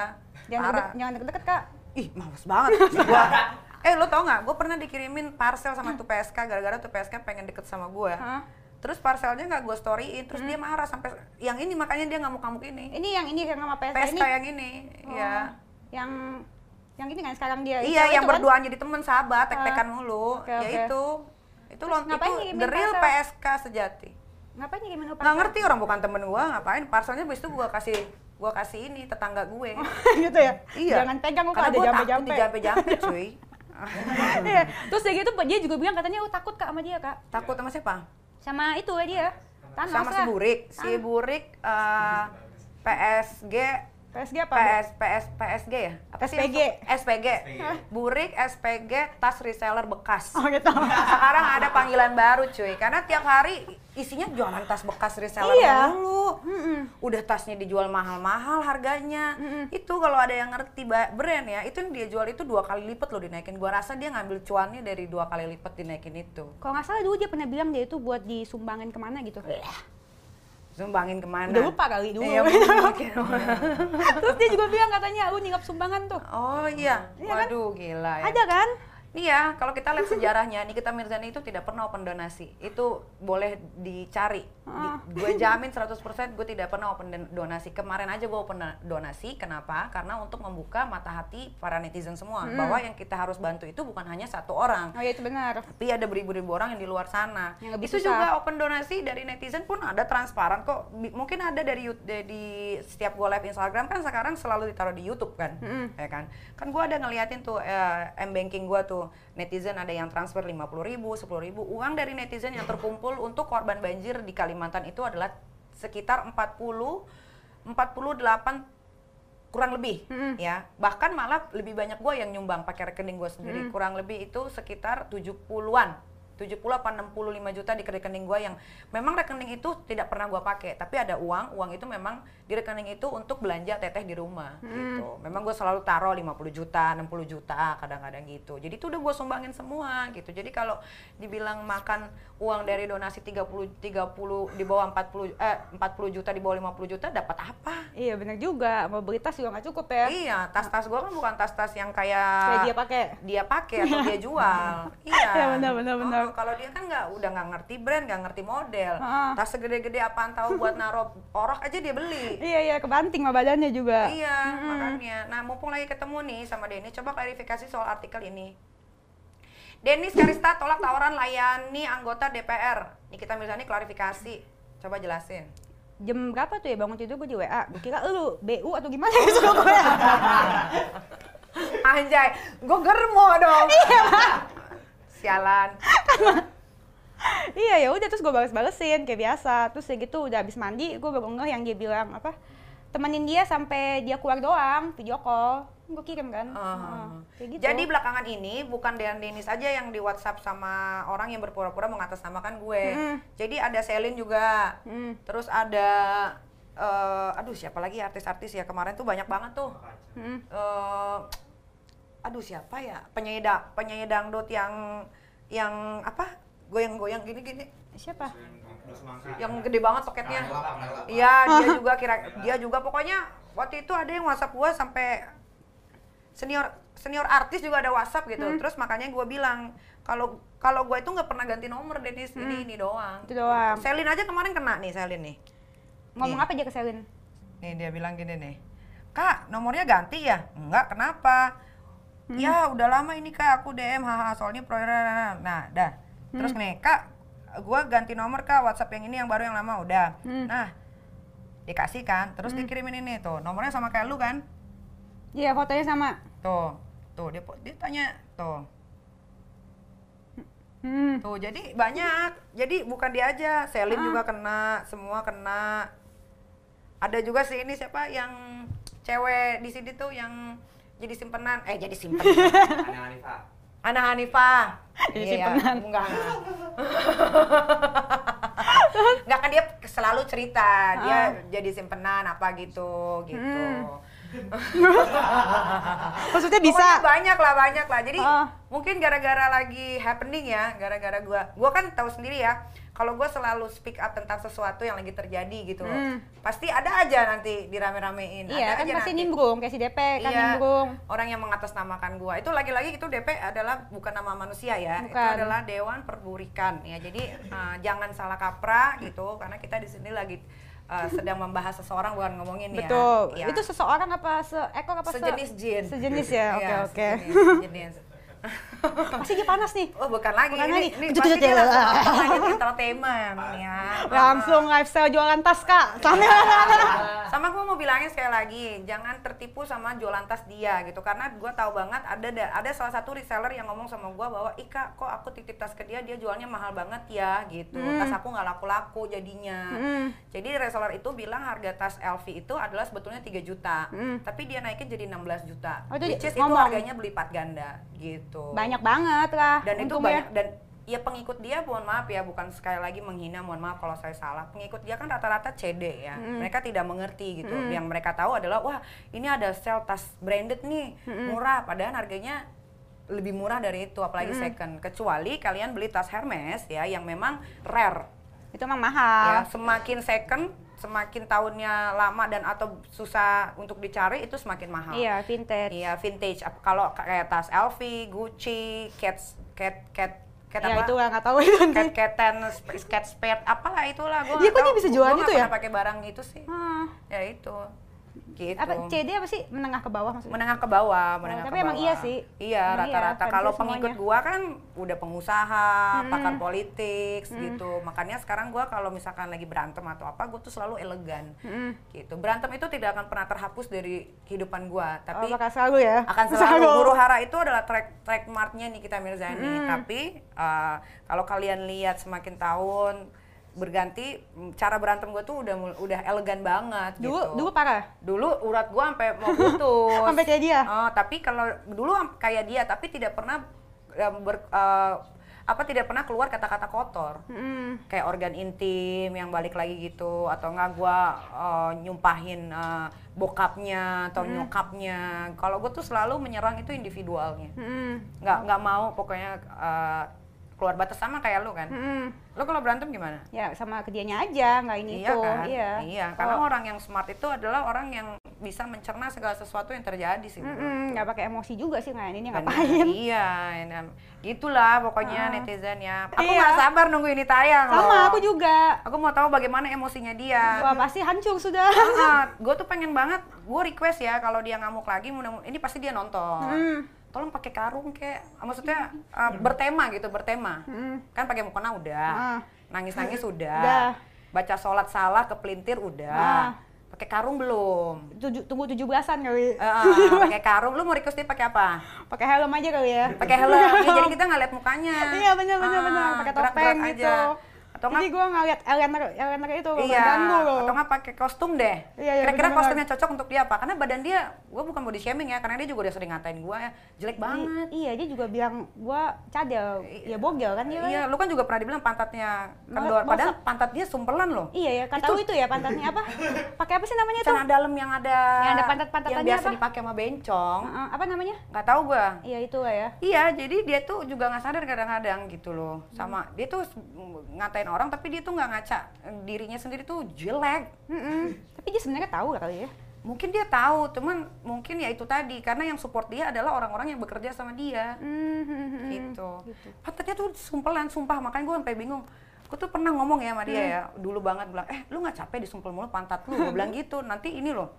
Jangan deket, jangan deket-deket, Kak. Ih, males banget. gua, eh, lo tau nggak? Gue pernah dikirimin parcel sama tuh PSK gara-gara tuh PSK pengen deket sama gue. Hah? Terus parcelnya nggak gue storyin, terus dia marah sampai yang ini makanya dia ngamuk-ngamuk ini. Ini yang ini yang sama PSK, PSK ini. yang ini, Oh, iya. Yang yang ini kan sekarang dia. Iya, yang itu kan? jadi temen sahabat, tek-tekan mulu. oke, ya oke. itu. Itu lo itu the real parcel? PSK sejati. Ngapain ngirimin lu Nggak parcel? ngerti orang bukan temen gua ngapain parcelnya habis itu gua kasih gua kasih ini tetangga gue. gitu ya? iya. Jangan pegang Karena kalau ada gua takut jampe-jampe. dijampe-jampe cuy. Iya. Terus dia gitu dia juga bilang katanya lu takut Kak sama dia, Kak. takut sama siapa? Sama itu ya dia. Thanos sama si. Burik. Si Burik eh, PSG PSG apa? PS PS PSG ya? Apa sih? SPG. SPG. Burik SPG tas reseller bekas. Oh gitu. Sekarang ada panggilan baru cuy, karena tiap hari isinya jualan tas bekas reseller Iya. mulu. Mm-mm. Udah tasnya dijual mahal-mahal harganya. Itu kalau ada yang ngerti brand ya, itu yang dia jual itu dua kali lipat loh dinaikin. Gua rasa dia ngambil cuannya dari dua kali lipat dinaikin itu. Kalau nggak salah dulu dia pernah bilang dia itu buat disumbangin ke mana gitu. Sumbangin ke mana? Udah lupa kali dulu. Iya, mungkin. Terus dia juga bilang katanya lu nyingap sumbangan tuh. oh iya, Iya kan? waduh gila ya. Ada kan? Iya, kalau kita lihat sejarahnya, Nikita Mirzani itu tidak pernah open donasi. Itu boleh dicari. Ah. Di- gue jamin 100% gue tidak pernah open don- donasi. Kemarin aja gue open na- donasi. Kenapa? Karena untuk membuka mata hati para netizen semua. Bahwa yang kita harus bantu itu bukan hanya satu orang. Oh iya itu benar. Tapi ada beribu-ribu orang yang di luar sana. Yang itu susah. juga open donasi dari netizen pun ada transparan kok. Mungkin ada dari di, setiap gue live Instagram kan sekarang selalu ditaruh di YouTube kan, ya kan? Kan gue ada ngeliatin tuh eh, m banking gue tuh netizen ada yang transfer 50.000 ribu, 10 ribu. Uang dari netizen yang terkumpul untuk korban banjir di Kalimantan itu adalah sekitar 40 48 kurang lebih ya. Bahkan malah lebih banyak gue yang nyumbang pakai rekening gue sendiri. Kurang lebih itu sekitar 70-an 70 apa 65 juta di rekening gue yang memang rekening itu tidak pernah gue pakai tapi ada uang uang itu memang di rekening itu untuk belanja teteh di rumah gitu memang gue selalu taruh 50 juta 60 juta kadang-kadang gitu jadi itu udah gue sumbangin semua gitu jadi kalau dibilang makan uang dari donasi 30 30 di bawah 40 eh 40 juta di bawah 50 juta dapat apa Iya benar juga. Mau beli tas juga nggak cukup ya. Iya, tas-tas gua kan bukan tas-tas yang kayak Kayak dia pakai. dia pakai atau dia jual. iya. Iya, benar, benar, benar. Kalau dia kan nggak udah nggak ngerti brand, nggak ngerti model. Heeh. Tas segede-gede apaan tahu buat naruh orok aja dia beli. Iya iya kebanting mah badannya juga. Iya, makanya. Nah, mumpung lagi ketemu nih sama Denny, coba klarifikasi soal artikel ini. Denis Karista tolak tawaran layani anggota DPR. Nikita Mirzani klarifikasi. Coba jelasin. Jam berapa tuh ya bangun tidur gue di WA? Gue kira lu BU atau gimana ya gue? Anjay, gue germo dong. Iya. Sialan. iya ya udah terus gue balas-balesin kayak biasa terus ya gitu udah habis mandi gue baru ngeh yang dia bilang apa temenin dia sampai dia keluar doang video call gue kirim kan Uh, Heeh, kayak gitu Jadi belakangan ini bukan Dean Denis aja yang di WhatsApp sama orang yang berpura-pura mengatasnamakan gue. Mm. Jadi ada Selin juga. Hmm. Terus ada eh, aduh siapa lagi artis-artis ya kemarin tuh banyak banget tuh. Hmm. Eh, aduh siapa ya penyanyi da, penyanyi dangdut yang yang apa goyang-goyang gini-gini siapa yang gede banget soketnya. Iya, dia juga kira dia juga pokoknya waktu itu ada yang WhatsApp gua sampai senior senior artis juga ada WhatsApp gitu. Hmm. Terus makanya gua bilang kalau kalau gua itu nggak pernah ganti nomor Denis ini ini doang. Hmm. Itu doang. Selin aja kemarin kena nih Selin nih. ngomong Nih. apa aja ke Selin Nih dia bilang gini nih. Kak, nomornya ganti ya? Enggak, kenapa? Hmm. Ya, udah lama ini Kak, aku DM, haha, soalnya pro Nah, dah. Terus Hmm. nih, Kak, gua ganti nomor Kak, WhatsApp yang ini yang baru yang lama udah. Hmm. Nah, dikasih kan, terus dikirimin ini tuh, nomornya sama kayak lu kan? iya fotonya sama Tuh, tuh dia dia tanya tuh. hmm. Tuh, jadi banyak. Jadi bukan dia aja, Selin Ah. juga kena, semua kena. Ada juga sih ini siapa yang cewek di sini tuh yang jadi simpenan, eh jadi simpenan. Ana Hanifah. Ana Hanifah. Jadi Iya, simpenan. Enggak. Enggak kan dia selalu cerita, dia Ah. jadi simpenan apa gitu, gitu. Hmm. maksudnya bisa Pokoknya banyak lah, banyak lah. Jadi Ah. mungkin gara-gara lagi happening ya, gara-gara gua, gua kan tahu sendiri ya, kalau gua selalu speak up tentang sesuatu yang lagi terjadi gitu, loh. Hmm. pasti ada aja nanti dirame-ramein. iya ada kan aja pasti nanti. nimbrung kayak si DP kan Iya, nimbrung orang yang mengatasnamakan gua. Itu lagi-lagi itu DP adalah bukan nama manusia ya. Itu Bukan. adalah Dewan Perburikan ya. Jadi eh, jangan salah kaprah gitu karena kita di sini lagi eh, sedang membahas seseorang bukan ngomongin ya. betul Ya. itu seseorang apa seekor apa se- sejenis jin. sejenis ya oke Iya, oke sejenis, sejenis. pasti dia panas nih Oh bukan lagi, Bukan ini, lagi. ini pasti jut, dia langsung entertainment ya. langsung lifestyle jualan tas kak sama Sama gue mau bilangin sekali lagi, jangan tertipu sama jualan tas dia gitu karena gue tahu banget ada da- ada salah satu reseller yang ngomong sama gue bahwa Ika kok aku titip tas ke dia dia jualnya mahal banget ya gitu Hmm. tas aku nggak laku-laku jadinya Hmm. jadi reseller itu bilang harga tas LV itu adalah sebetulnya 3 juta Hmm. tapi dia naikin jadi 16 juta Oh, itu which is itu harganya berlipat ganda gitu banyak banget lah dan itu banyak dan ya pengikut dia mohon maaf ya bukan sekali lagi menghina mohon maaf kalau saya salah. Pengikut dia kan rata-rata CD ya. Mm. mereka tidak mengerti gitu. Mm. yang mereka tahu adalah wah ini ada sel tas branded nih Mm-mm. murah. Padahal harganya lebih murah dari itu apalagi Mm. second. Kecuali kalian beli tas Hermes ya yang memang rare. Itu emang ya mahal semakin second semakin tahunnya lama dan atau susah untuk dicari itu semakin mahal iya vintage Iya vintage. Kalau kayak tas LV, Gucci, Cat Cat Cat Cat ya apa? itu nggak tahu itu nanti Cat Catan, Sp- Cat Spade, apalah itulah gua Iya, kok dia bisa jualan itu ya? pakai barang itu sih. Hmm. Ya itu. Gitu. apa CD apa sih menengah ke bawah maksudnya menengah ke bawah, menengah tapi ke emang bawah. iya sih. Iya, Emang iya, rata-rata. fancy Kalau pengikut gua kan udah pengusaha, Hmm. pakar politik Hmm. gitu. Makanya sekarang gua kalau misalkan lagi berantem atau apa, gua tuh selalu elegan. Mm. Gitu. Berantem itu tidak akan pernah terhapus dari kehidupan gua, tapi oh, bakal selalu ya akan selalu huru hara itu adalah track trackmarknya Nikita Mirzani Mm. tapi uh, kalau kalian lihat semakin tahun berganti mm, cara berantem gue tuh udah udah elegan banget dulu gitu. dulu parah? Dulu urat gue sampai mau putus. Sampai kayak dia? Oh, tapi kalau dulu kayak dia tapi tidak pernah ber- uh, apa tidak pernah keluar kata-kata kotor. Mm. kayak organ intim yang balik lagi gitu atau enggak gua uh, nyumpahin uh, bokapnya atau nyokapnya. Kalau gue tuh selalu menyerang itu individualnya. Mm. nggak nggak mau pokoknya uh, keluar batas sama kayak lu kan? Mm. lu kalau berantem gimana? Ya sama ke dianya aja nggak ini iya itu kan? Iya. Karena Oh. orang yang smart itu adalah orang yang bisa mencerna segala sesuatu yang terjadi sih. Nggak pakai emosi juga sih nggak ini ngapain? Iya ini- gitulah pokoknya Ah. netizen ya. Aku Iya. nggak sabar nunggu ini tayang sama loh. aku juga. Aku mau tahu bagaimana emosinya dia. Wah pasti hancur sudah. Gue tuh pengen banget gue request ya kalau dia ngamuk lagi mudah ini pasti dia nonton. Hmm. Tolong pakai karung kayak maksudnya uh, bertema gitu bertema Hmm. kan pakai mukena udah Ah. nangis nangis udah Udah. baca sholat salah ke pelintir udah Ah. Pakai karung belum? Tujuh, tunggu tujuh belasan kali. Ah, pakai karung. Lu mau request dia pakai apa? Pakai helm aja kali ya. Pakai helm. Ya, jadi kita nggak lihat mukanya. Iya benar benar Ah, benar. Pakai topeng aja. Atau Jadi gue ngeliat Eleanor, Eleanor itu Iya, ganggu loh. atau nggak pakai kostum deh. Iya, iya, Kira-kira kostumnya cocok untuk dia apa? Karena badan dia, gue bukan body shaming ya, karena dia juga udah sering ngatain gue ya, jelek banget. I- iya dia juga bilang gua cadel, ya bogel kan dia. kan? Iya, lu kan juga pernah dibilang pantatnya kendor, padahal pantat dia sumpelan loh. Iya ya, kata lu itu ya pantatnya apa? Pakai apa sih namanya tuh? Celana dalam yang ada Yang ada pantat-pantatannya yang biasa dipakai sama bencong. Heeh, apa namanya? Nggak tahu gue. Iya itu lah ya. Iya, jadi dia tuh juga nggak sadar kadang-kadang gitu loh. Sama dia tuh ngatain orang tapi dia tuh nggak ngaca dirinya sendiri tuh jelek. Mm-mm. Tapi dia sebenarnya tahu lah kali ya. Mungkin dia tahu, cuman mungkin ya itu tadi karena yang support dia adalah orang-orang yang bekerja sama dia. Mm-hmm. gitu. Gitu. Pantatnya tuh sumpelan, sumpah makanya gue sampai bingung. Gue tuh pernah ngomong ya sama dia Hmm. ya, dulu banget bilang, eh lu nggak capek disumpel mulu pantat lu? Gue bilang gitu, nanti ini loh,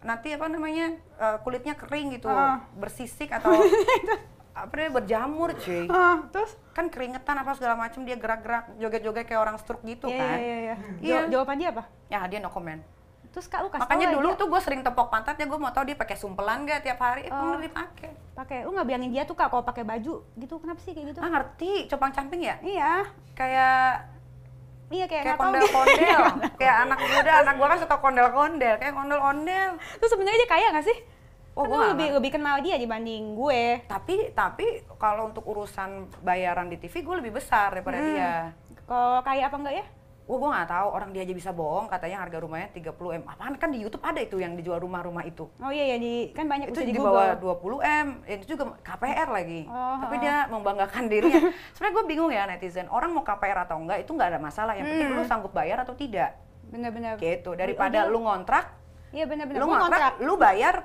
nanti apa namanya eh, kulitnya kering gitu, Ah. bersisik atau apa dia berjamur cuy. Ah, terus? Kan keringetan apa segala macem dia gerak-gerak, joget-joget kayak orang stroke gitu Iya, kan. iya, iya. Iya. Jaw- Jawaban dia apa? Ya dia no comment. Terus kak lu kasih Makanya tau dulu dia tuh gue sering tepok pantatnya, gue mau tahu dia pakai sumpelan gak tiap hari, eh, Oh. bener dipakai. pakai lu nggak bilangin dia tuh kak kalau pakai baju gitu kenapa sih kayak gitu? Ah ngerti, copang camping ya? Iya, Kayak iya kayak kayak kondel-kondel kayak anak muda anak gua kan suka kondel-kondel kayak kondel-kondel Terus sebenarnya dia kaya nggak sih? Oh, kan gua lebih lebih kenal dia dibanding gue. tapi tapi kalau untuk urusan bayaran di TV gue lebih besar daripada Hmm. dia. Kalau kaya apa enggak ya? Wah, gue nggak tahu. Orang dia aja bisa bohong. Katanya harga rumahnya 30 m. Apaan? Kan di YouTube ada itu yang dijual rumah-rumah itu. Oh iya ya di kan banyak itu di bawah 20 m. Itu juga KPR lagi. Oh, tapi oh. dia membanggakan dirinya. Sebenarnya gue bingung ya netizen. Orang mau KPR atau enggak itu nggak ada masalah. Yang penting Hmm. lu sanggup bayar atau tidak. Bener-bener. gitu. Daripada dia- lu. ngontrak Iya bener-bener. lu ngontrak, lu bayar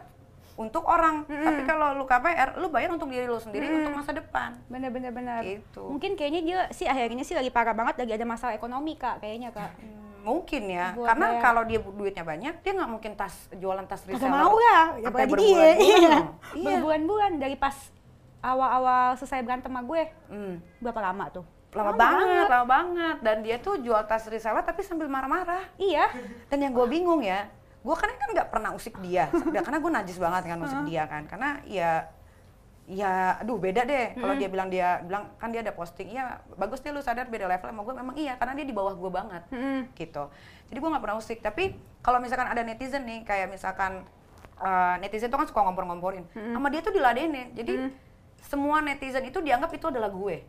untuk orang. Mm-mm. Tapi kalau lu KPR, lu bayar untuk diri lu sendiri Mm-mm. untuk masa depan. Bener-bener bener. Gitu. Mungkin kayaknya dia sih akhirnya sih lagi parah banget lagi ada masalah ekonomi kak kayaknya kak. Hmm, Mungkin ya, Buat karena bayar. kalau dia duitnya banyak, dia nggak mungkin tas jualan tas Kagak reseller. mau lah, sampai apalagi dia. berbulan-bulan Iya. Iya. Berbulan-bulan dari pas awal-awal selesai berantem sama gue. Hmm, Berapa lama tuh? Lama, banget, lama banget. Dan dia tuh jual tas reseller tapi sambil marah-marah. Iya. Dan yang gue bingung ya, gue kan kan nggak pernah usik dia, karena gue najis banget kan usik dia kan, karena ya ya aduh beda deh. Kalau dia bilang dia bilang kan dia ada posting iya bagus deh lu sadar beda level sama gue memang iya karena dia di bawah gue banget Mm-mm. gitu. Jadi gue nggak pernah usik. Tapi kalau misalkan ada netizen nih kayak misalkan eh, netizen tuh kan suka ngompor-ngomporin. Sama dia tuh diladenin. Jadi semua netizen itu dianggap itu adalah gue.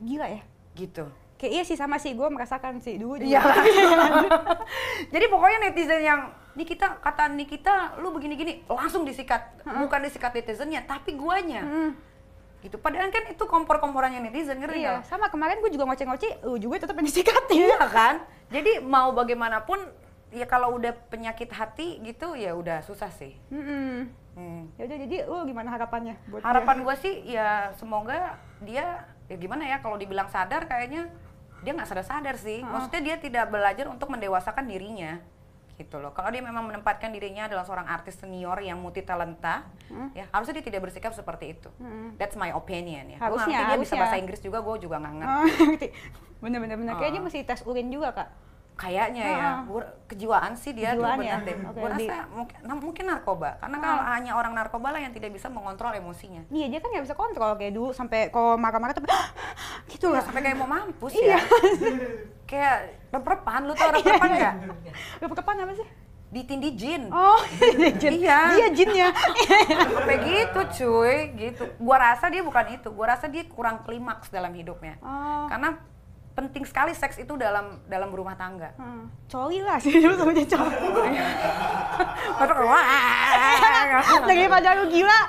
Gila ya. gitu Kayak iya sih sama sih gue merasakan sih dulu juga. Iya. Jadi pokoknya netizen yang Nikita kata Nikita lu begini-gini langsung disikat. Bukan disikat netizennya tapi guanya. Mm. Gitu. Padahal kan itu kompor-komporannya netizen ngerti Iya, nggak? sama kemarin gue juga ngoceh-ngoceh, lu juga tetap yang disikatin. Iya kan? Jadi mau bagaimanapun ya kalau udah penyakit hati gitu ya udah susah sih. Mm-mm. Hmm. Ya udah jadi lu gimana harapannya buat? Harapan gue sih ya semoga dia ya gimana ya kalau dibilang sadar kayaknya dia nggak sadar-sadar sih. Maksudnya dia tidak belajar untuk mendewasakan dirinya gitu loh. Kalau dia memang menempatkan dirinya adalah seorang artis senior yang multi talenta, ya harusnya dia tidak bersikap seperti itu. Mm. That's my opinion ya. Harusnya, ngerti dia bisa harusnya. bahasa Inggris juga, gue juga nggak ngerti. Oh. Bener-bener bener. Kayaknya Oh. mesti tes urin juga kak. Kayaknya ya, Ah. gua, kejiwaan sih dia tuh Kejiwaan benar ya? deh. Oke, Gue rasa mungkin, nah, mungkin narkoba, karena Ah. kalau hanya orang narkoba lah yang tidak bisa mengontrol emosinya. Iya dia kan nggak bisa kontrol kayak dulu sampai kalau marah-marah tuh gitu Iya, lah. sampai kayak mau mampus Iya. ya. kayak rep-repan, lu tau rep-repan nggak? Kepan apa sih? Ditindih jin. Oh, jin. Iya. Dia jinnya. Sampai gitu cuy, gitu. Gua rasa dia bukan itu, gua rasa dia kurang klimaks dalam hidupnya. Oh. Karena penting sekali seks itu dalam dalam rumah tangga. Hmm. Coli lah sih dulu sama coli. Masuk wah. Daripada lu gila.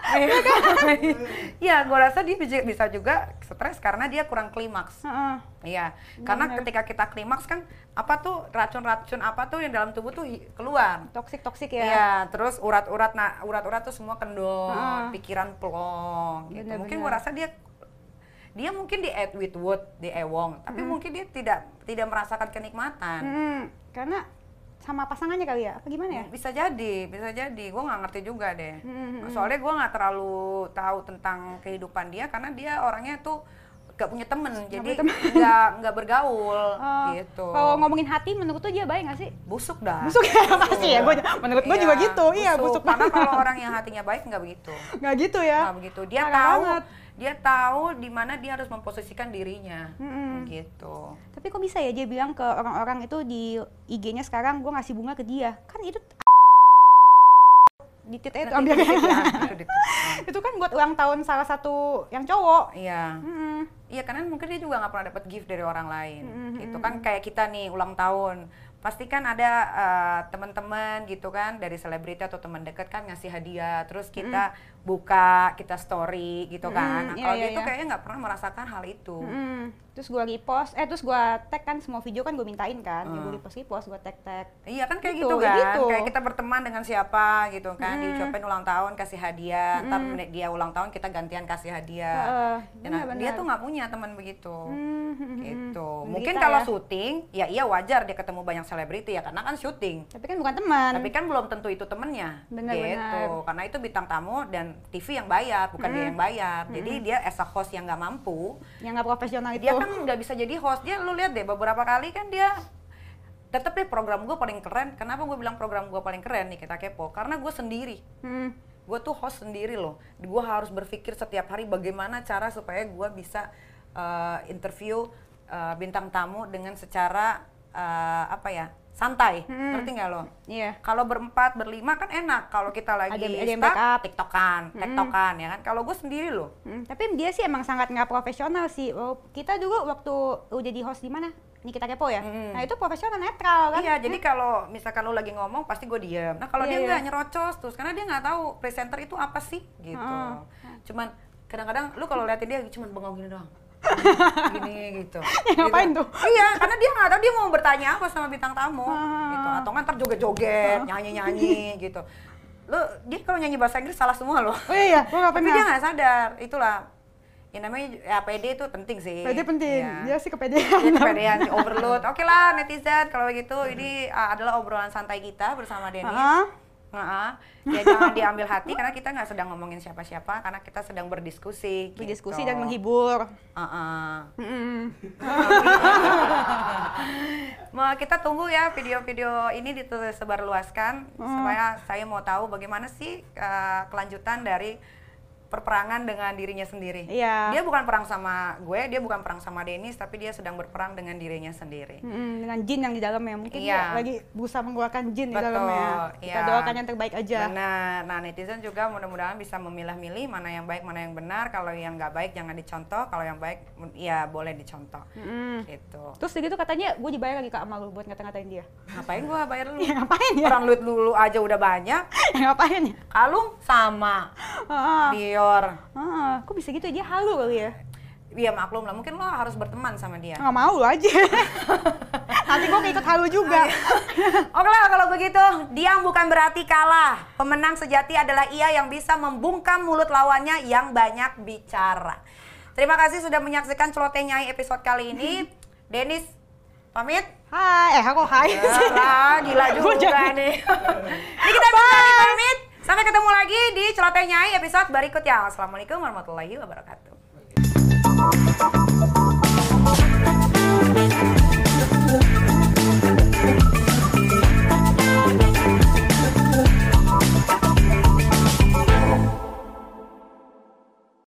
Iya, gua rasa dia bisa, juga stres karena dia kurang klimaks. Heeh. Iya, karena Benar. ketika kita klimaks kan apa tuh racun-racun apa tuh yang dalam tubuh tuh keluar. Toksik toksik ya. Iya, terus urat-urat nah urat-urat tuh semua kendor, pikiran plong gitu. Mungkin gua rasa dia dia mungkin di Ed Whitwood, di Ewong, tapi mungkin dia tidak tidak merasakan kenikmatan. Hmm, karena sama pasangannya kali ya? Apa gimana ya? Bisa jadi, bisa jadi. Gue nggak ngerti juga deh. Hmm, hmm, Soalnya gue nggak terlalu tahu tentang kehidupan dia karena dia orangnya tuh gak punya temen, jadi punya temen. nggak nggak bergaul Oh, gitu. Kalau ngomongin hati, menurut tuh dia baik gak sih? busuk dah. Busuk ya pasti ya. Gua, menurut gue juga gitu. Iya, busuk. Karena kalau orang yang hatinya baik nggak begitu. nggak gitu ya. Nggak begitu. Dia Parah tahu banget. Dia tahu di mana dia harus memposisikan dirinya. Gitu. Tapi kok bisa ya dia bilang ke orang-orang itu di IG-nya sekarang gue ngasih bunga ke dia. Kan itu di titik itu ambil dikit ya, itu dikit. itu kan buat ulang tahun salah satu yang cowok. Iya. Mm-mm. Iya karena mungkin dia juga nggak pernah dapat gift dari orang lain. Gitu kan kayak kita nih ulang tahun. Pasti kan ada eh, teman-teman gitu kan dari selebriti atau teman dekat kan ngasih hadiah. Terus kita buka, kita story gitu kan. Nah, iya, kalau iya, dia tuh iya. kayaknya nggak pernah merasakan hal itu. Mm. Terus gue repost, eh terus gue tag kan semua video kan gue mintain kan, ya gue repost repost gue tag tag. Iya kan kayak Gitu, gitu, kan, gitu. kayak kita berteman dengan siapa gitu kan, diucapin ulang tahun kasih hadiah, ntar dia ulang tahun kita gantian kasih hadiah. Ya, nah, benar, dia tuh nggak punya teman begitu, Hmm, gitu. Mungkin kalau ya. syuting, ya iya wajar dia ketemu banyak selebriti ya karena kan syuting. Tapi kan bukan teman. Tapi kan belum tentu itu temennya, Benar, gitu. benar. Karena itu bintang tamu dan TV yang bayar, bukan dia yang bayar. Jadi dia as a host yang nggak mampu, yang nggak profesional itu. dia kan nggak bisa jadi host. Dia lu lihat deh beberapa kali kan dia tetep deh program gue paling keren. Kenapa gue bilang program gue paling keren nih kita kepo? Karena gue sendiri. Hmm. gue tuh host sendiri loh. Gue harus berpikir setiap hari bagaimana cara supaya gue bisa eh, interview eh, bintang tamu dengan secara eh, apa ya santai ngerti nggak lo Iya. kalau berempat berlima kan enak kalau kita lagi Ada- stuck, tiktokan tiktokan ya kan kalau gue sendiri loh Hmm, tapi dia sih emang sangat nggak profesional sih. Oh, kita dulu waktu udah di host di mana? Ini kita kepo ya. Nah itu profesional netral kan. Iya, jadi kalau misalkan lu lagi ngomong pasti gue diem. Nah kalau Iya, dia iya. nggak nyerocos terus karena dia nggak tahu presenter itu apa sih gitu. Cuman kadang-kadang lu kalau liatin dia cuman bengong gini doang. Gini gitu. ngapain Gitu. tuh? Iya, karena dia nggak tahu dia mau bertanya apa sama bintang tamu gitu. Atau nggak ntar joget-joget, nyanyi-nyanyi gitu. Lu dia kalau nyanyi bahasa Inggris salah semua loh. Oh iya, gue nggak Tapi dia nggak sadar. Itulah. Ya namanya ya PD itu penting sih. Berarti penting. Iya. Dia sih kepedean. Ini kepedean overload. Oke lah netizen kalau begitu ini uh, adalah obrolan santai kita bersama Denny. Heeh. Heeh. Ya jangan diambil hati karena kita nggak sedang ngomongin siapa-siapa karena kita sedang berdiskusi. Berdiskusi gitu. dan menghibur. Mm-mm. Mau kita tunggu ya video-video ini disebarluaskan supaya saya mau tahu bagaimana sih uh, kelanjutan dari perperangan dengan dirinya sendiri. Iya. Dia bukan perang sama gue, dia bukan perang sama Denis, tapi dia sedang berperang dengan dirinya sendiri. Mm-mm, dengan jin yang di dalamnya mungkin Iya. dia lagi berusaha mengeluarkan jin di Betul, dalamnya. Kita iya. doakan yang terbaik aja. Benar. Nah, netizen juga mudah-mudahan bisa memilah-milih mana yang baik, mana yang benar. Kalau yang nggak baik jangan dicontoh, kalau yang baik ya boleh dicontoh. Mm-mm. Gitu. Terus gitu katanya gue dibayar lagi ke Amal lu buat ngata-ngatain dia. Ngapain gua bayar lu? Ya ngapain ya? Orang duit dulu aja udah banyak. Ya ngapain ya? Kalung sama. Heeh. Dior. Heeh. Kok bisa gitu? Dia halu kali ya? Iya maklum lah, mungkin lo harus berteman sama dia. Nggak mau lu aja. Nanti gue ikut halu juga. Oke lah kalau begitu, diam bukan berarti kalah. Pemenang sejati adalah ia yang bisa membungkam mulut lawannya yang banyak bicara. Terima kasih sudah menyaksikan Celoteh Nyai episode kali ini. Denis, pamit. Hai, eh aku hai. Ah, gila juga nih. Ini kita pamit. Sampai ketemu lagi di Celoteh Nyai episode berikutnya. Assalamualaikum warahmatullahi wabarakatuh.